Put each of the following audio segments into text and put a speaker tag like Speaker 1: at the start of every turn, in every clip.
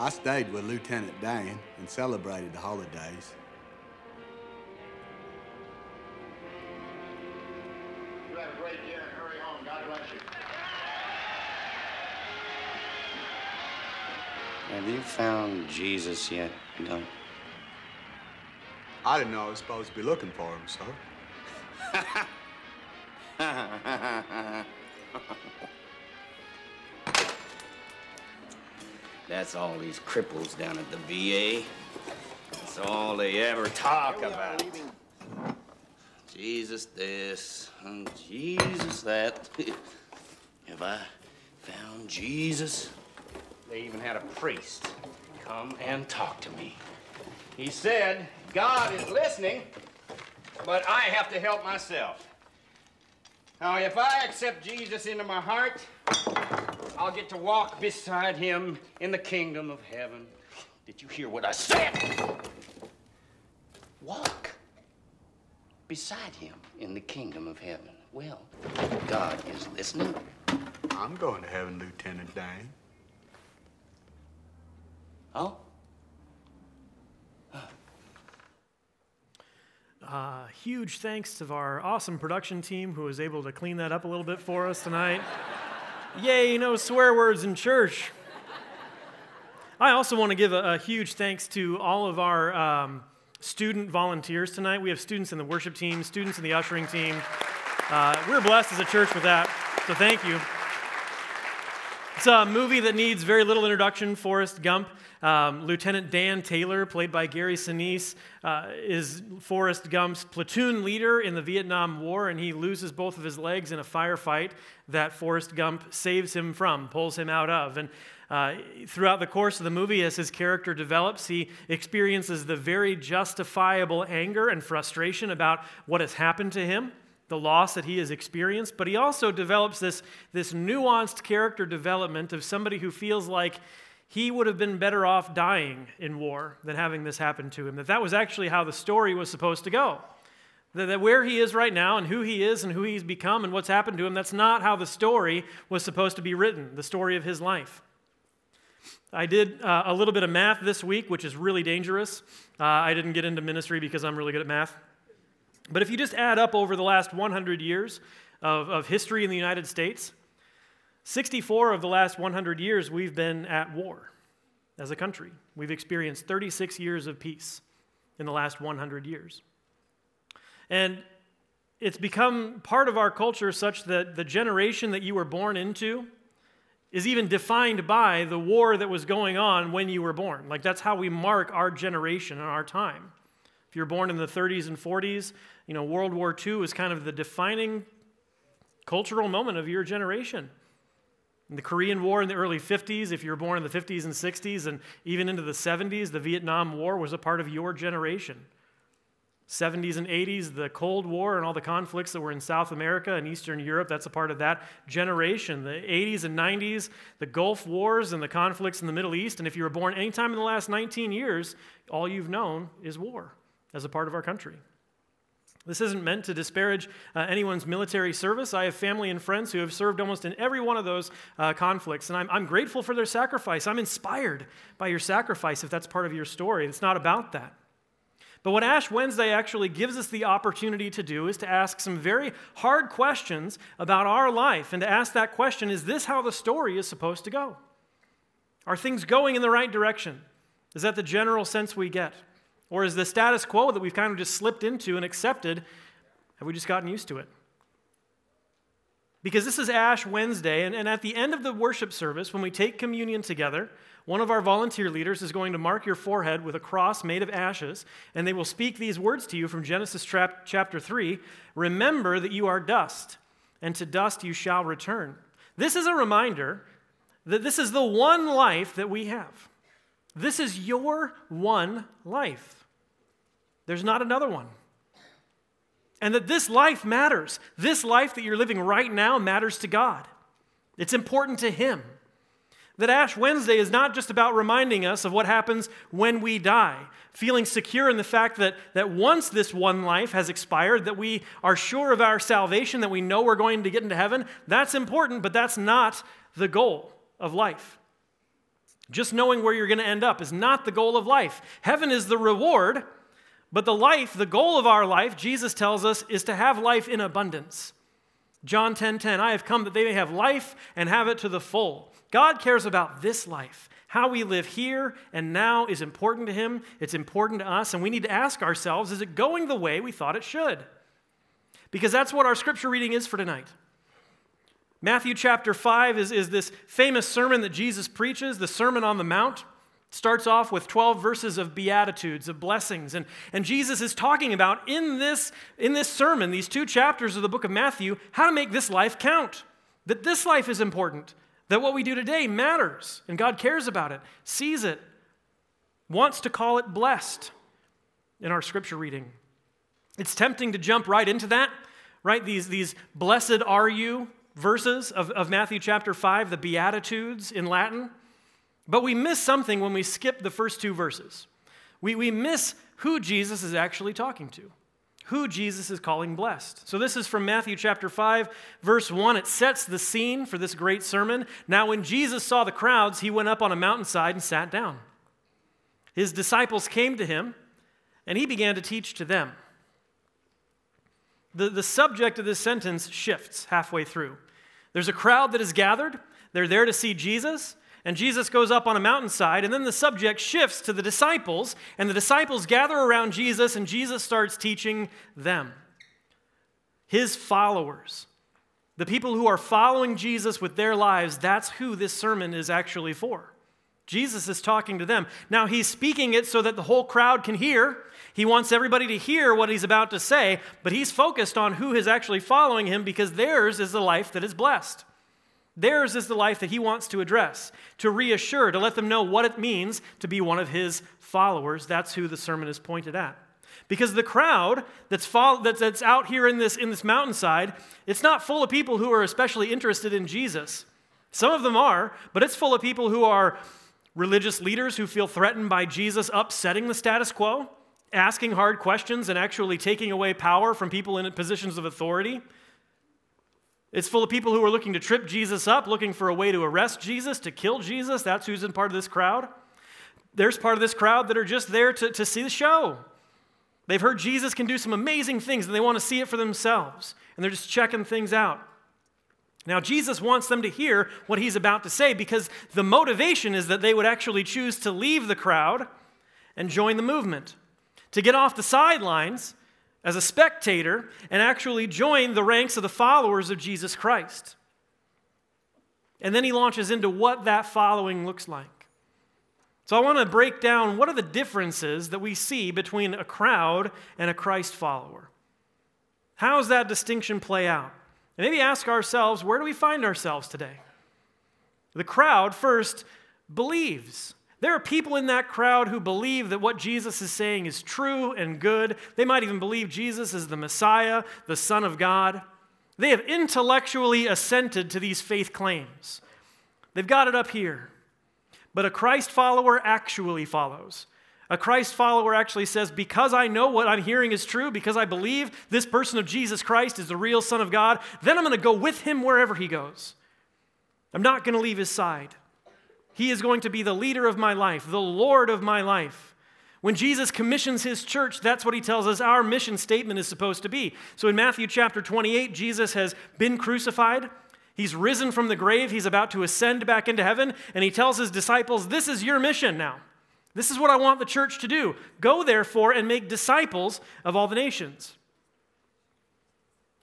Speaker 1: I stayed with Lieutenant Dan and celebrated the holidays.
Speaker 2: You have a great year and hurry home. God bless you.
Speaker 3: Have you found Jesus yet, Doug?
Speaker 1: I didn't know I was supposed to be looking for him, sir.
Speaker 3: That's all these cripples down at the VA. That's all they ever talk about. Jesus this and Jesus that. Have I found Jesus? They even had a priest come and talk to me. He said, God is listening, but I have to help myself. Now, if I accept Jesus into my heart, I'll get to walk beside him in the kingdom of heaven. Did you hear what I said? Walk beside him in the kingdom of heaven. Well, God is listening.
Speaker 1: I'm going to heaven, Lieutenant Dan.
Speaker 3: Oh?
Speaker 4: Uh, huge thanks to our awesome production team who was able to clean that up a little bit for us tonight. Yay, no swear words in church. I also want to give a, a huge thanks to all of our um, student volunteers tonight. We have students in the worship team, students in the ushering team. Uh, we're blessed as a church with that, so thank you. It's a movie that needs very little introduction Forrest Gump. Um, Lieutenant Dan Taylor, played by Gary Sinise, uh, is Forrest Gump's platoon leader in the Vietnam War, and he loses both of his legs in a firefight that Forrest Gump saves him from, pulls him out of. And uh, throughout the course of the movie, as his character develops, he experiences the very justifiable anger and frustration about what has happened to him the loss that he has experienced, but he also develops this, this nuanced character development of somebody who feels like he would have been better off dying in war than having this happen to him. That that was actually how the story was supposed to go. That, that where he is right now and who he is and who he's become and what's happened to him, that's not how the story was supposed to be written, the story of his life. I did uh, a little bit of math this week, which is really dangerous. Uh, I didn't get into ministry because I'm really good at math. But if you just add up over the last 100 years of, of history in the United States, 64 of the last 100 years we've been at war as a country. We've experienced 36 years of peace in the last 100 years. And it's become part of our culture such that the generation that you were born into is even defined by the war that was going on when you were born. Like that's how we mark our generation and our time. If you're born in the 30s and 40s, you know, World War II was kind of the defining cultural moment of your generation. In the Korean War in the early 50s, if you were born in the 50s and 60s, and even into the 70s, the Vietnam War was a part of your generation. 70s and 80s, the Cold War and all the conflicts that were in South America and Eastern Europe, that's a part of that generation. The 80s and 90s, the Gulf Wars and the conflicts in the Middle East. And if you were born anytime in the last 19 years, all you've known is war as a part of our country. This isn't meant to disparage uh, anyone's military service. I have family and friends who have served almost in every one of those uh, conflicts, and I'm, I'm grateful for their sacrifice. I'm inspired by your sacrifice if that's part of your story. It's not about that. But what Ash Wednesday actually gives us the opportunity to do is to ask some very hard questions about our life and to ask that question is this how the story is supposed to go? Are things going in the right direction? Is that the general sense we get? Or is the status quo that we've kind of just slipped into and accepted, have we just gotten used to it? Because this is Ash Wednesday, and, and at the end of the worship service, when we take communion together, one of our volunteer leaders is going to mark your forehead with a cross made of ashes, and they will speak these words to you from Genesis chapter 3 Remember that you are dust, and to dust you shall return. This is a reminder that this is the one life that we have. This is your one life. There's not another one. And that this life matters. This life that you're living right now matters to God. It's important to Him. That Ash Wednesday is not just about reminding us of what happens when we die, feeling secure in the fact that, that once this one life has expired, that we are sure of our salvation, that we know we're going to get into heaven. That's important, but that's not the goal of life. Just knowing where you're going to end up is not the goal of life. Heaven is the reward, but the life, the goal of our life, Jesus tells us, is to have life in abundance. John 10:10, 10, 10, I have come that they may have life and have it to the full. God cares about this life. How we live here and now is important to him. It's important to us, and we need to ask ourselves, is it going the way we thought it should? Because that's what our scripture reading is for tonight. Matthew chapter 5 is, is this famous sermon that Jesus preaches, the Sermon on the Mount. Starts off with 12 verses of beatitudes, of blessings. And, and Jesus is talking about in this, in this sermon, these two chapters of the book of Matthew, how to make this life count. That this life is important, that what we do today matters, and God cares about it, sees it, wants to call it blessed in our scripture reading. It's tempting to jump right into that, right? These, these blessed are you verses of, of Matthew chapter 5, the Beatitudes in Latin. But we miss something when we skip the first two verses. We, we miss who Jesus is actually talking to, who Jesus is calling blessed. So this is from Matthew chapter 5, verse 1. It sets the scene for this great sermon. Now, when Jesus saw the crowds, he went up on a mountainside and sat down. His disciples came to him, and he began to teach to them. The, the subject of this sentence shifts halfway through. There's a crowd that is gathered, they're there to see Jesus, and Jesus goes up on a mountainside, and then the subject shifts to the disciples, and the disciples gather around Jesus, and Jesus starts teaching them. His followers, the people who are following Jesus with their lives, that's who this sermon is actually for. Jesus is talking to them. Now, he's speaking it so that the whole crowd can hear. He wants everybody to hear what he's about to say, but he's focused on who is actually following him because theirs is the life that is blessed. Theirs is the life that he wants to address, to reassure, to let them know what it means to be one of his followers. That's who the sermon is pointed at. Because the crowd that's, follow, that's out here in this, in this mountainside, it's not full of people who are especially interested in Jesus. Some of them are, but it's full of people who are religious leaders who feel threatened by Jesus upsetting the status quo, asking hard questions, and actually taking away power from people in positions of authority. It's full of people who are looking to trip Jesus up, looking for a way to arrest Jesus, to kill Jesus. That's who's in part of this crowd. There's part of this crowd that are just there to, to see the show. They've heard Jesus can do some amazing things and they want to see it for themselves. And they're just checking things out. Now, Jesus wants them to hear what he's about to say because the motivation is that they would actually choose to leave the crowd and join the movement, to get off the sidelines as a spectator and actually join the ranks of the followers of Jesus Christ. And then he launches into what that following looks like. So I want to break down what are the differences that we see between a crowd and a Christ follower. How does that distinction play out? And maybe ask ourselves where do we find ourselves today? The crowd first believes. There are people in that crowd who believe that what Jesus is saying is true and good. They might even believe Jesus is the Messiah, the Son of God. They have intellectually assented to these faith claims. They've got it up here. But a Christ follower actually follows. A Christ follower actually says, Because I know what I'm hearing is true, because I believe this person of Jesus Christ is the real Son of God, then I'm going to go with him wherever he goes. I'm not going to leave his side. He is going to be the leader of my life, the Lord of my life. When Jesus commissions his church, that's what he tells us our mission statement is supposed to be. So in Matthew chapter 28, Jesus has been crucified. He's risen from the grave. He's about to ascend back into heaven. And he tells his disciples, This is your mission now. This is what I want the church to do. Go, therefore, and make disciples of all the nations.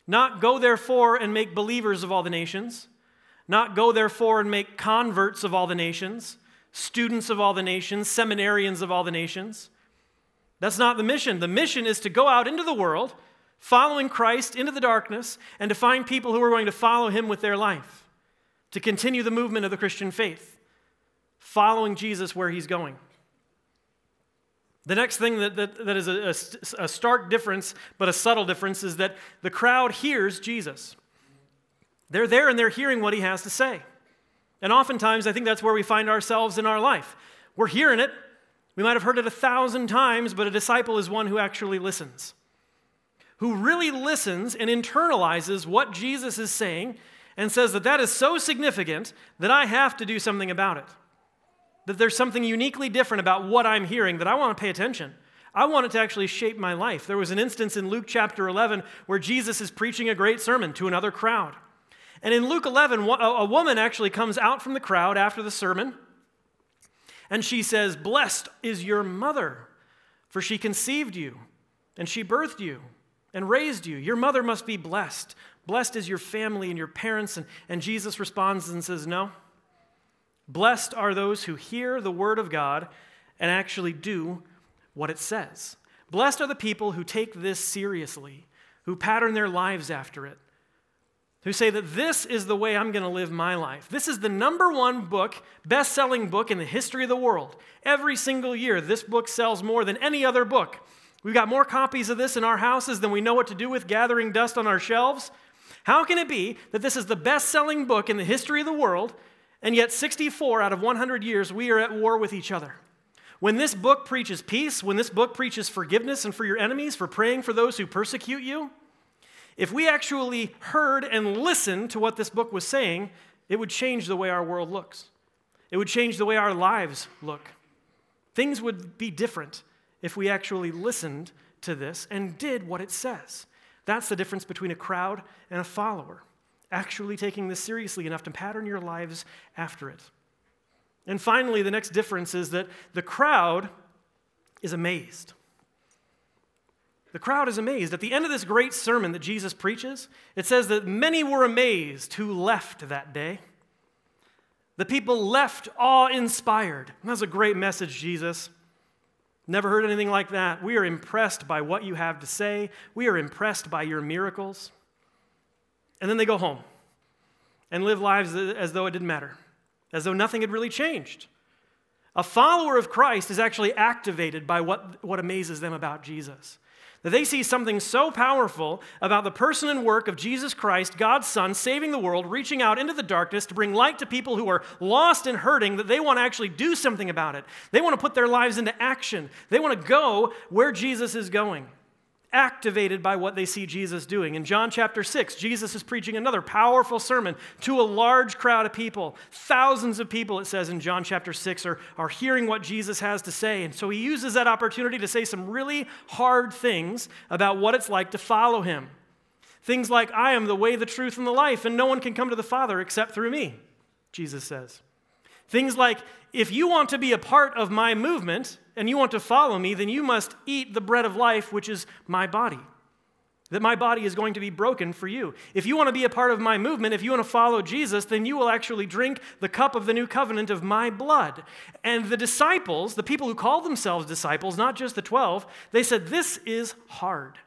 Speaker 4: Not go, therefore, and make believers of all the nations. Not go, therefore, and make converts of all the nations, students of all the nations, seminarians of all the nations. That's not the mission. The mission is to go out into the world, following Christ into the darkness, and to find people who are going to follow him with their life, to continue the movement of the Christian faith, following Jesus where he's going. The next thing that, that, that is a, a, a stark difference, but a subtle difference, is that the crowd hears Jesus. They're there and they're hearing what he has to say. And oftentimes, I think that's where we find ourselves in our life. We're hearing it. We might have heard it a thousand times, but a disciple is one who actually listens, who really listens and internalizes what Jesus is saying and says that that is so significant that I have to do something about it. that there's something uniquely different about what I'm hearing, that I want to pay attention. I want it to actually shape my life. There was an instance in Luke chapter 11 where Jesus is preaching a great sermon to another crowd. And in Luke 11, a woman actually comes out from the crowd after the sermon and she says, Blessed is your mother, for she conceived you and she birthed you and raised you. Your mother must be blessed. Blessed is your family and your parents. And, and Jesus responds and says, No. Blessed are those who hear the word of God and actually do what it says. Blessed are the people who take this seriously, who pattern their lives after it, who say that this is the way I'm going to live my life. This is the number one book, best selling book in the history of the world. Every single year, this book sells more than any other book. We've got more copies of this in our houses than we know what to do with gathering dust on our shelves. How can it be that this is the best selling book in the history of the world, and yet 64 out of 100 years we are at war with each other? When this book preaches peace, when this book preaches forgiveness and for your enemies, for praying for those who persecute you, if we actually heard and listened to what this book was saying, it would change the way our world looks. It would change the way our lives look. Things would be different if we actually listened to this and did what it says. That's the difference between a crowd and a follower. Actually taking this seriously enough to pattern your lives after it. And finally, the next difference is that the crowd is amazed. The crowd is amazed. At the end of this great sermon that Jesus preaches, it says that many were amazed who left that day. The people left awe inspired. That's a great message, Jesus. Never heard anything like that. We are impressed by what you have to say. We are impressed by your miracles. And then they go home and live lives as though it didn't matter, as though nothing had really changed. A follower of Christ is actually activated by what, what amazes them about Jesus. That they see something so powerful about the person and work of Jesus Christ, God's Son, saving the world, reaching out into the darkness to bring light to people who are lost and hurting, that they want to actually do something about it. They want to put their lives into action. They want to go where Jesus is going activated by what they see Jesus doing. In John chapter 6, Jesus is preaching another powerful sermon to a large crowd of people. Thousands of people, it says in John chapter 6, are, are hearing what Jesus has to say. And so he uses that opportunity to say some really hard things about what it's like to follow him. Things like, I am the way, the truth, and the life, and no one can come to the Father except through me, Jesus says. Things like, if you want to be a part of my movement and you want to follow me, then you must eat the bread of life, which is my body. That my body is going to be broken for you. If you want to be a part of my movement, if you want to follow Jesus, then you will actually drink the cup of the new covenant of my blood. And the disciples, the people who call themselves disciples, not just the 12, they said, This is hard.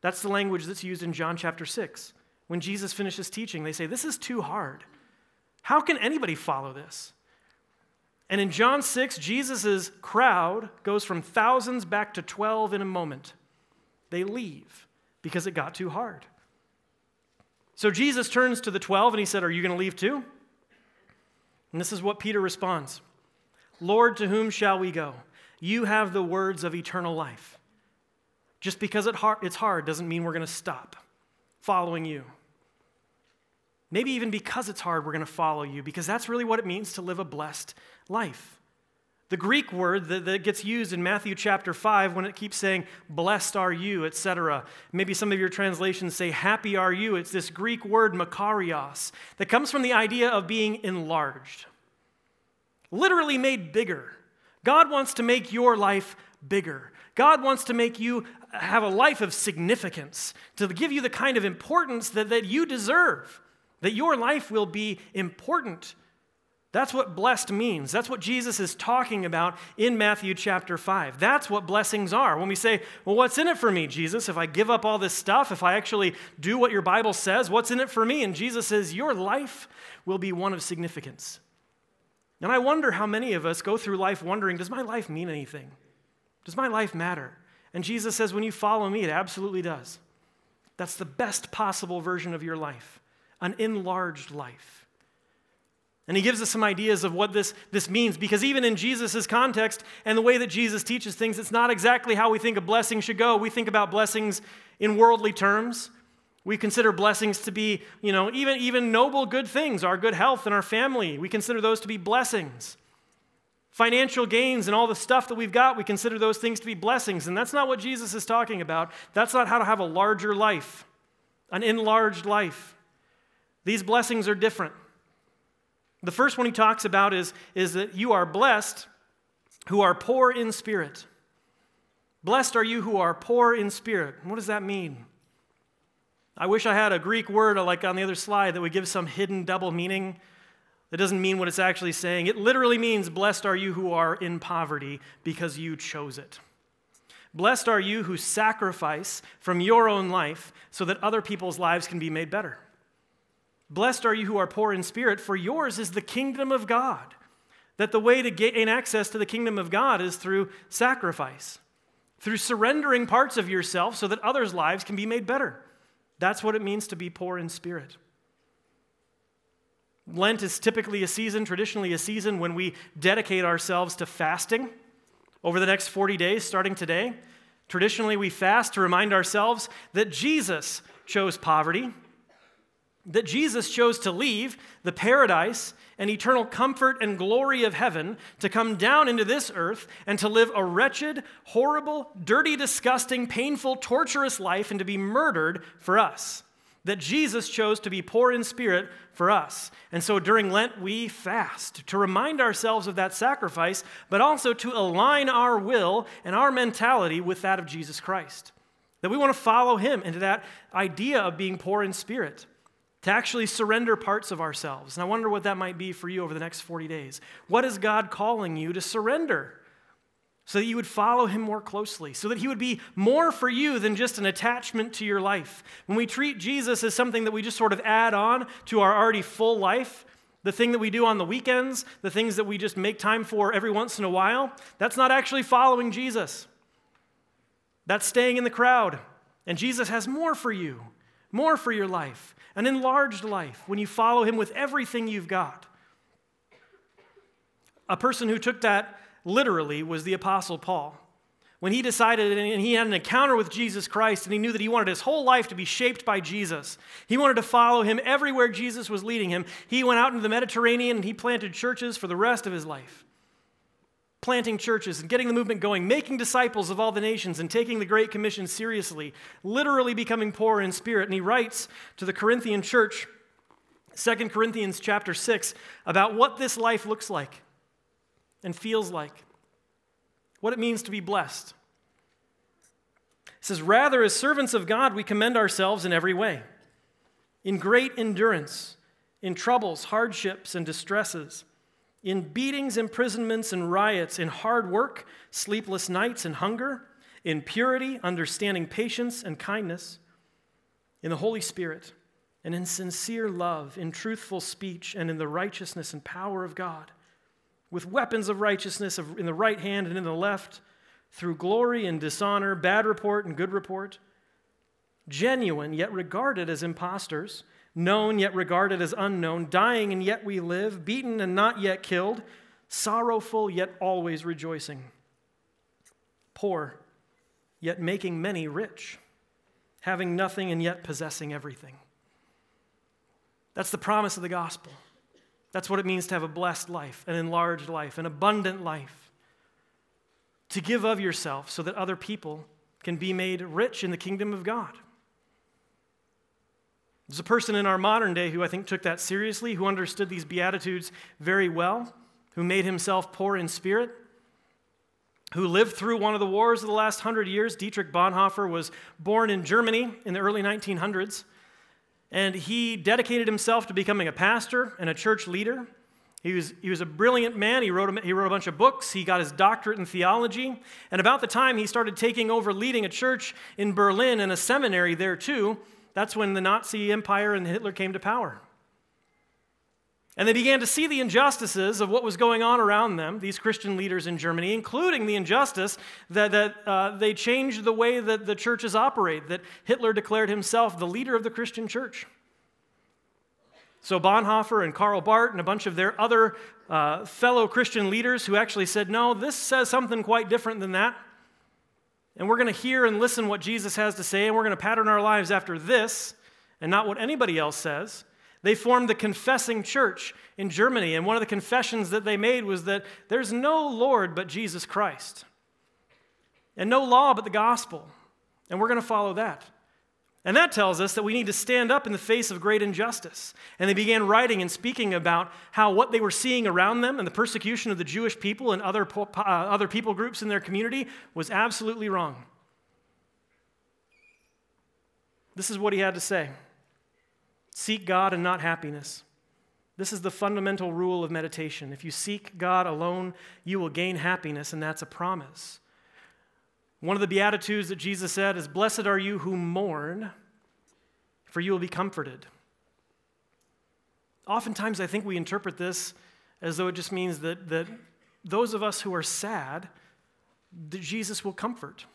Speaker 4: That's the language that's used in John chapter 6. When Jesus finishes teaching, they say, This is too hard. How can anybody follow this? And in John 6, Jesus' crowd goes from thousands back to 12 in a moment. They leave because it got too hard. So Jesus turns to the 12 and he said, Are you going to leave too? And this is what Peter responds Lord, to whom shall we go? You have the words of eternal life. Just because it's hard doesn't mean we're going to stop following you. Maybe even because it's hard, we're going to follow you, because that's really what it means to live a blessed life. The Greek word that, that, gets used in Matthew chapter 5 when it keeps saying, blessed are you, etc. Maybe some of your translations say, happy are you. It's this Greek word, makarios, that comes from the idea of being enlarged, literally made bigger. God wants to make your life bigger. God wants to make you have a life of significance, to give you the kind of importance that, that you deserve that your life will be important. That's what blessed means. That's what Jesus is talking about in Matthew chapter 5. That's what blessings are. When we say, Well, what's in it for me, Jesus? If I give up all this stuff, if I actually do what your Bible says, what's in it for me? And Jesus says, Your life will be one of significance. And I wonder how many of us go through life wondering, Does my life mean anything? Does my life matter? And Jesus says, When you follow me, it absolutely does. That's the best possible version of your life an enlarged life. And he gives us some ideas of what this, this means because even in Jesus' context and the way that Jesus teaches things, it's not exactly how we think a blessing should go. We think about blessings in worldly terms. We consider blessings to be, you know, even, even noble good things, our good health and our family. We consider those to be blessings. Financial gains and all the stuff that we've got, we consider those things to be blessings. And that's not what Jesus is talking about. That's not how to have a larger life, an enlarged life. These blessings are different. The first one he talks about is, is that you are blessed who are poor in spirit. Blessed are you who are poor in spirit. What does that mean? I wish I had a Greek word like on the other slide that would give some hidden double meaning. That doesn't mean what it's actually saying. It literally means, Blessed are you who are in poverty because you chose it. Blessed are you who sacrifice from your own life so that other people's lives can be made better. Blessed are you who are poor in spirit, for yours is the kingdom of God. That the way to gain access to the kingdom of God is through sacrifice, through surrendering parts of yourself so that others' lives can be made better. That's what it means to be poor in spirit. Lent is typically a season, traditionally a season, when we dedicate ourselves to fasting over the next 40 days, starting today. Traditionally, we fast to remind ourselves that Jesus chose poverty, that Jesus chose to leave the paradise and eternal comfort and glory of heaven to come down into this earth and to live a wretched, horrible, dirty, disgusting, painful, torturous life and to be murdered for us. That Jesus chose to be poor in spirit for us. And so during Lent, we fast to remind ourselves of that sacrifice, but also to align our will and our mentality with that of Jesus Christ. That we want to follow him into that idea of being poor in spirit to actually surrender parts of ourselves. And I wonder what that might be for you over the next 40 days. What is God calling you to surrender? So that you would follow him more closely, so that he would be more for you than just an attachment to your life. When we treat Jesus as something that we just sort of add on to our already full life, the thing that we do on the weekends, the things that we just make time for every once in a while, that's not actually following Jesus. That's staying in the crowd. And Jesus has more for you, more for your life an enlarged life when you follow him with everything you've got. A person who took that literally was the Apostle Paul. When he decided and he had an encounter with Jesus Christ and he knew that he wanted his whole life to be shaped by Jesus, he wanted to follow him everywhere Jesus was leading him. He went out into the Mediterranean and he planted churches for the rest of his life planting churches and getting the movement going, making disciples of all the nations and taking the Great Commission seriously, literally becoming poor in spirit. And he writes to the Corinthian church, 2 Corinthians chapter 6, about what this life looks like and feels like, what it means to be blessed. He says, Rather, as servants of God, we commend ourselves in every way, in great endurance, in troubles, hardships, and distresses in beatings, imprisonments, and riots, in hard work, sleepless nights, and hunger, in purity, understanding patience and kindness, in the Holy Spirit, and in sincere love, in truthful speech, and in the righteousness and power of God, with weapons of righteousness in the right hand and in the left, through glory and dishonor, bad report and good report, genuine yet regarded as impostors known yet regarded as unknown, dying and yet we live, beaten and not yet killed, sorrowful yet always rejoicing, poor yet making many rich, having nothing and yet possessing everything. That's the promise of the gospel. That's what it means to have a blessed life, an enlarged life, an abundant life. To give of yourself so that other people can be made rich in the kingdom of God. There's a person in our modern day who I think took that seriously, who understood these Beatitudes very well, who made himself poor in spirit, who lived through one of the wars of the last hundred years. Dietrich Bonhoeffer was born in Germany in the early 1900s, and he dedicated himself to becoming a pastor and a church leader. He was, he was a brilliant man. He wrote, a, he wrote a bunch of books. He got his doctorate in theology. And about the time he started taking over leading a church in Berlin and a seminary there too, that's when the Nazi Empire and Hitler came to power. And they began to see the injustices of what was going on around them, these Christian leaders in Germany, including the injustice that, that uh, they changed the way that the churches operate, that Hitler declared himself the leader of the Christian church. So Bonhoeffer and Karl Barth and a bunch of their other uh, fellow Christian leaders who actually said, no, this says something quite different than that. And we're going to hear and listen what Jesus has to say, and we're going to pattern our lives after this and not what anybody else says. They formed the Confessing Church in Germany, and one of the confessions that they made was that there's no Lord but Jesus Christ, and no law but the gospel, and we're going to follow that. And that tells us that we need to stand up in the face of great injustice. And they began writing and speaking about how what they were seeing around them and the persecution of the Jewish people and other, uh, other people groups in their community was absolutely wrong. This is what he had to say Seek God and not happiness. This is the fundamental rule of meditation. If you seek God alone, you will gain happiness, and that's a promise. One of the Beatitudes that Jesus said is Blessed are you who mourn, for you will be comforted. Oftentimes, I think we interpret this as though it just means that, that those of us who are sad, that Jesus will comfort.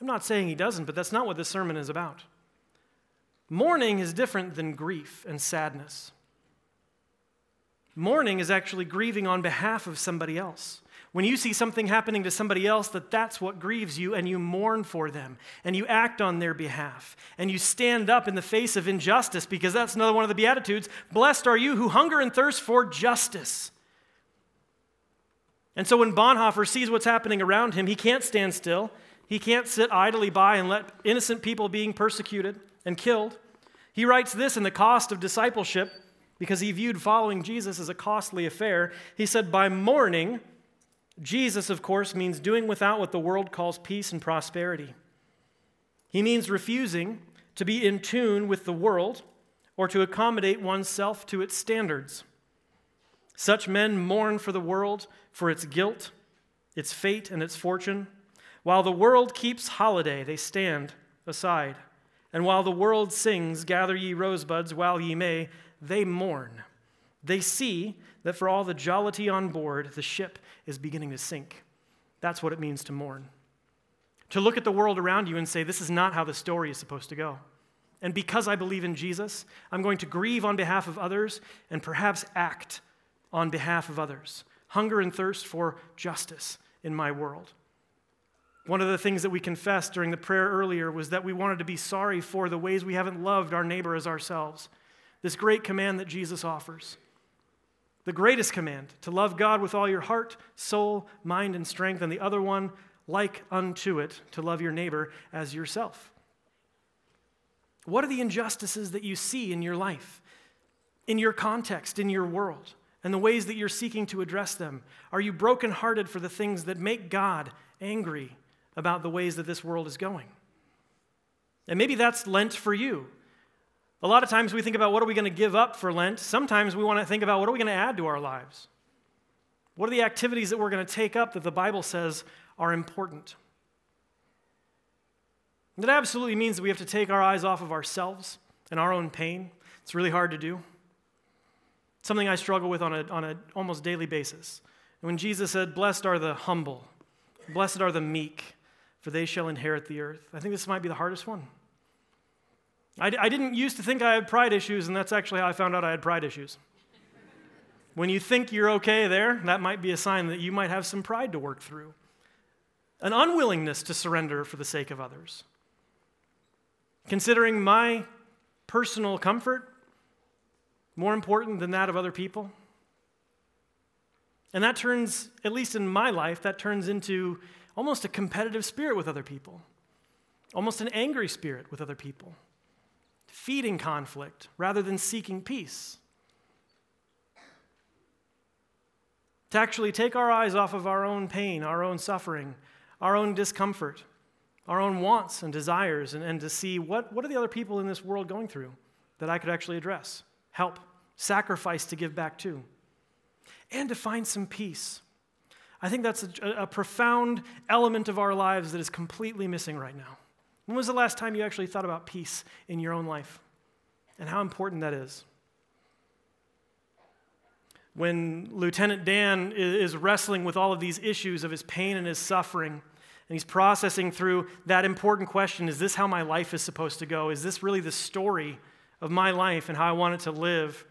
Speaker 4: I'm not saying he doesn't, but that's not what this sermon is about. Mourning is different than grief and sadness. Mourning is actually grieving on behalf of somebody else. When you see something happening to somebody else, that that's what grieves you, and you mourn for them, and you act on their behalf, and you stand up in the face of injustice, because that's another one of the Beatitudes. Blessed are you who hunger and thirst for justice. And so when Bonhoeffer sees what's happening around him, he can't stand still. He can't sit idly by and let innocent people being persecuted and killed. He writes this in The Cost of Discipleship because he viewed following Jesus as a costly affair. He said, By mourning, Jesus, of course, means doing without what the world calls peace and prosperity. He means refusing to be in tune with the world or to accommodate oneself to its standards. Such men mourn for the world, for its guilt, its fate, and its fortune. While the world keeps holiday, they stand aside. And while the world sings, Gather ye rosebuds while ye may, they mourn. They see that for all the jollity on board, the ship is beginning to sink. That's what it means to mourn. To look at the world around you and say, This is not how the story is supposed to go. And because I believe in Jesus, I'm going to grieve on behalf of others and perhaps act on behalf of others. Hunger and thirst for justice in my world. One of the things that we confessed during the prayer earlier was that we wanted to be sorry for the ways we haven't loved our neighbor as ourselves. This great command that Jesus offers the greatest command to love God with all your heart, soul, mind, and strength, and the other one, like unto it, to love your neighbor as yourself. What are the injustices that you see in your life, in your context, in your world, and the ways that you're seeking to address them? Are you brokenhearted for the things that make God angry about the ways that this world is going? And maybe that's Lent for you. A lot of times we think about what are we going to give up for Lent. Sometimes we want to think about what are we going to add to our lives? What are the activities that we're going to take up that the Bible says are important? That absolutely means that we have to take our eyes off of ourselves and our own pain. It's really hard to do. It's something I struggle with on an on a almost daily basis. And when Jesus said, Blessed are the humble, blessed are the meek, for they shall inherit the earth, I think this might be the hardest one. I, I didn't used to think I had pride issues, and that's actually how I found out I had pride issues. When you think you're okay there, that might be a sign that you might have some pride to work through. An unwillingness to surrender for the sake of others. Considering my personal comfort more important than that of other people. And that turns, at least in my life, that turns into almost a competitive spirit with other people, almost an angry spirit with other people feeding conflict rather than seeking peace. To actually take our eyes off of our own pain, our own suffering, our own discomfort, our own wants and desires, and, and to see what, what are the other people in this world going through that I could actually address, help, sacrifice to give back to, and to find some peace. I think that's a, a profound element of our lives that is completely missing right now. When was the last time you actually thought about peace in your own life and how important that is? When Lieutenant Dan is wrestling with all of these issues of his pain and his suffering, and he's processing through that important question is this how my life is supposed to go? Is this really the story of my life and how I want it to live?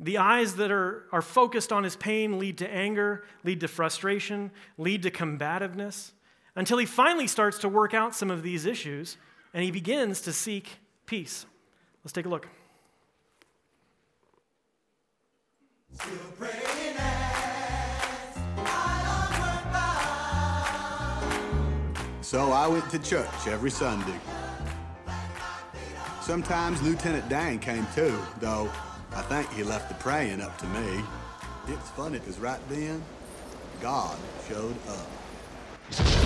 Speaker 4: The eyes that are, are focused on his pain lead to anger, lead to frustration, lead to combativeness until he finally starts to work out some of these issues and he begins to seek peace. Let's take a look.
Speaker 1: So I went to church every Sunday. Sometimes Lieutenant Dan came too, though I think he left the praying up to me. It's funny because right then, God showed up.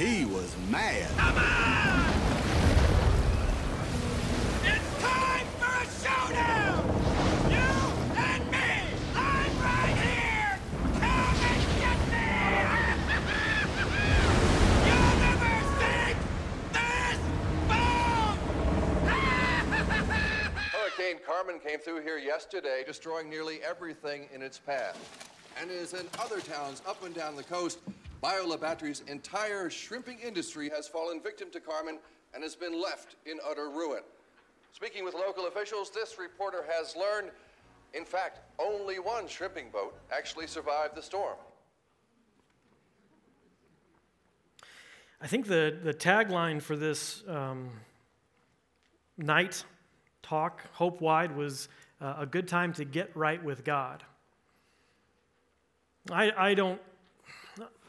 Speaker 1: He was mad. Come on!
Speaker 5: It's time for a showdown! You and me! I'm right here! Come and get me! You'll never sink this boat!
Speaker 6: Hurricane Carmen came through here yesterday, destroying nearly everything in its path. And as in other towns up and down the coast, Bayou La Batre's entire shrimping industry has fallen victim to Carmen and has been left in utter ruin. Speaking with local officials, this reporter has learned, in fact, only one shrimping boat actually survived the storm.
Speaker 4: I think the, the tagline for this um, night talk, Hope Wide, was uh, a good time to get right with God. I, I don't.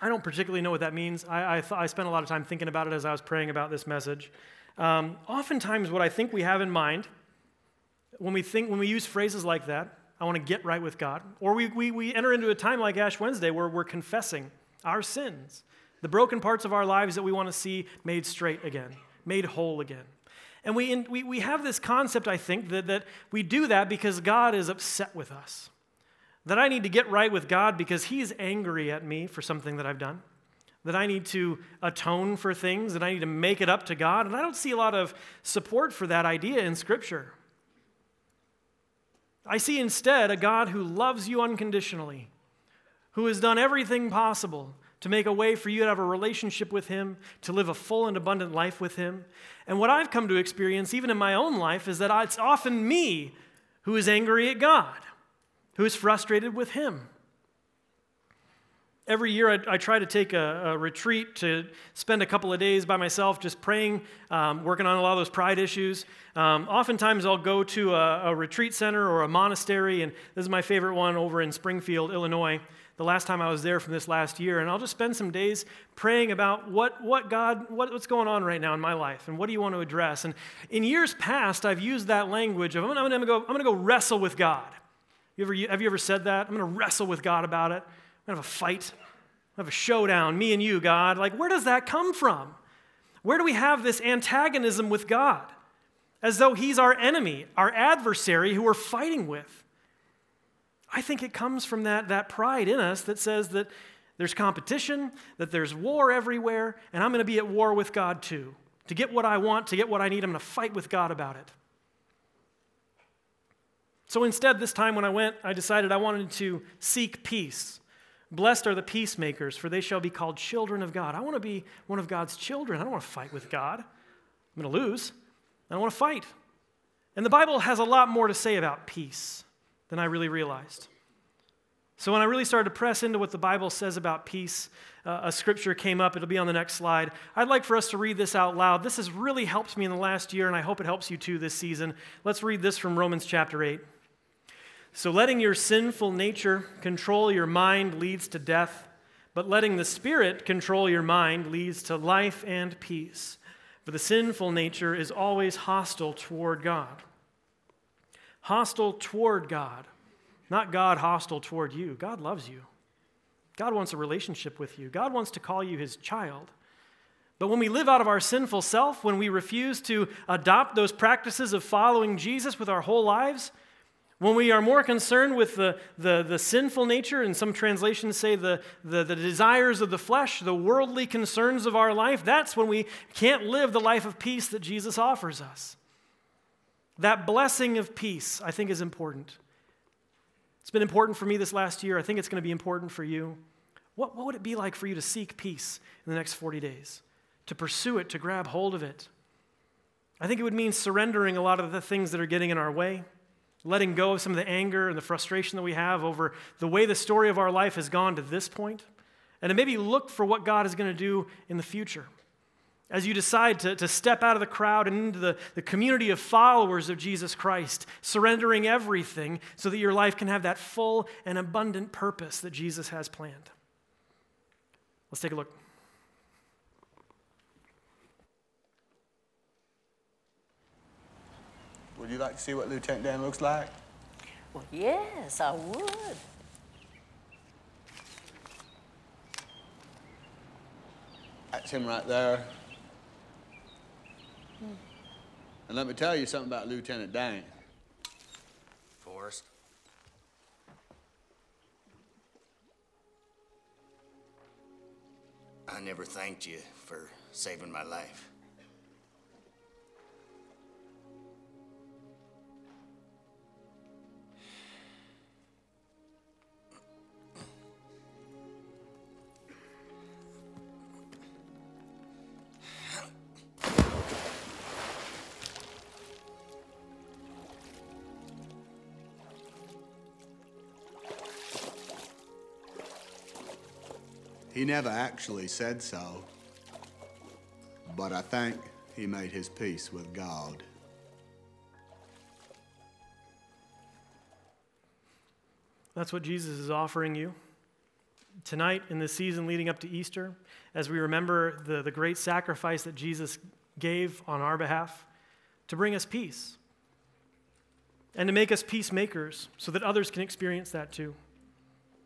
Speaker 4: I don't particularly know what that means. I, I, th- I spent a lot of time thinking about it as I was praying about this message. Um, oftentimes, what I think we have in mind when we think when we use phrases like that, I want to get right with God, or we, we, we enter into a time like Ash Wednesday where we're confessing our sins, the broken parts of our lives that we want to see made straight again, made whole again. And we, in, we, we have this concept, I think, that, that we do that because God is upset with us. That I need to get right with God because He's angry at me for something that I've done. That I need to atone for things, that I need to make it up to God. And I don't see a lot of support for that idea in Scripture. I see instead a God who loves you unconditionally, who has done everything possible to make a way for you to have a relationship with Him, to live a full and abundant life with Him. And what I've come to experience, even in my own life, is that it's often me who is angry at God, who is frustrated with Him. Every year, I, I try to take a, a, retreat to spend a couple of days by myself just praying, um, working on a lot of those pride issues. Um, oftentimes, I'll go to a, a retreat center or a monastery, and this is my favorite one over in Springfield, Illinois the last time I was there from this last year, and I'll just spend some days praying about what, what God, what, what's going on right now in my life, and what do you want to address. And in years past, I've used that language of I'm going to go, I'm going to go wrestle with God. You ever, have you ever said that? I'm going to wrestle with God about it. I'm going to have a fight. I'm going to have a showdown, me and you, God. Like, where does that come from? Where do we have this antagonism with God? As though he's our enemy, our adversary who we're fighting with. I think it comes from that, that pride in us that says that there's competition, that there's war everywhere, and I'm going to be at war with God too. To get what I want, to get what I need, I'm going to fight with God about it. So instead, this time when I went, I decided I wanted to seek peace. Blessed are the peacemakers, for they shall be called children of God. I want to be one of God's children. I don't want to fight with God. I'm going to lose. I don't want to fight. And the Bible has a lot more to say about peace than I really realized. So, when I really started to press into what the Bible says about peace, uh, a scripture came up. It'll be on the next slide. I'd like for us to read this out loud. This has really helped me in the last year, and I hope it helps you too this season. Let's read this from Romans chapter 8. So, letting your sinful nature control your mind leads to death, but letting the Spirit control your mind leads to life and peace. For the sinful nature is always hostile toward God hostile toward God, not God hostile toward you. God loves you. God wants a relationship with you. God wants to call you his child. But when we live out of our sinful self, when we refuse to adopt those practices of following Jesus with our whole lives, when we are more concerned with the, the, the sinful nature, and some translations say the, the, the desires of the flesh, the worldly concerns of our life, that's when we can't live the life of peace that Jesus offers us. That blessing of peace, I think, is important. It's been important for me this last year. I think it's going to be important for you. What, what would it be like for you to seek peace in the next 40 days? To pursue it, to grab hold of it? I think it would mean surrendering a lot of the things that are getting in our way, letting go of some of the anger and the frustration that we have over the way the story of our life has gone to this point, and to maybe look for what God is going to do in the future. As you decide to, to step out of the crowd and into the, the community of followers of Jesus Christ, surrendering everything so that your life can have that full and abundant purpose that Jesus has planned. Let's take a look.
Speaker 1: Would you like to see what Lieutenant Dan looks like?
Speaker 7: Well, yes, I would.
Speaker 1: That's him right there. And let me tell you something about Lieutenant Dan.
Speaker 3: Forrest. I never thanked you for saving my life.
Speaker 1: He never actually said so, but I think he made his peace with God.
Speaker 4: That's what Jesus is offering you. Tonight, in the season leading up to Easter, as we remember the, the great sacrifice that Jesus gave on our behalf to bring us peace and to make us peacemakers so that others can experience that too.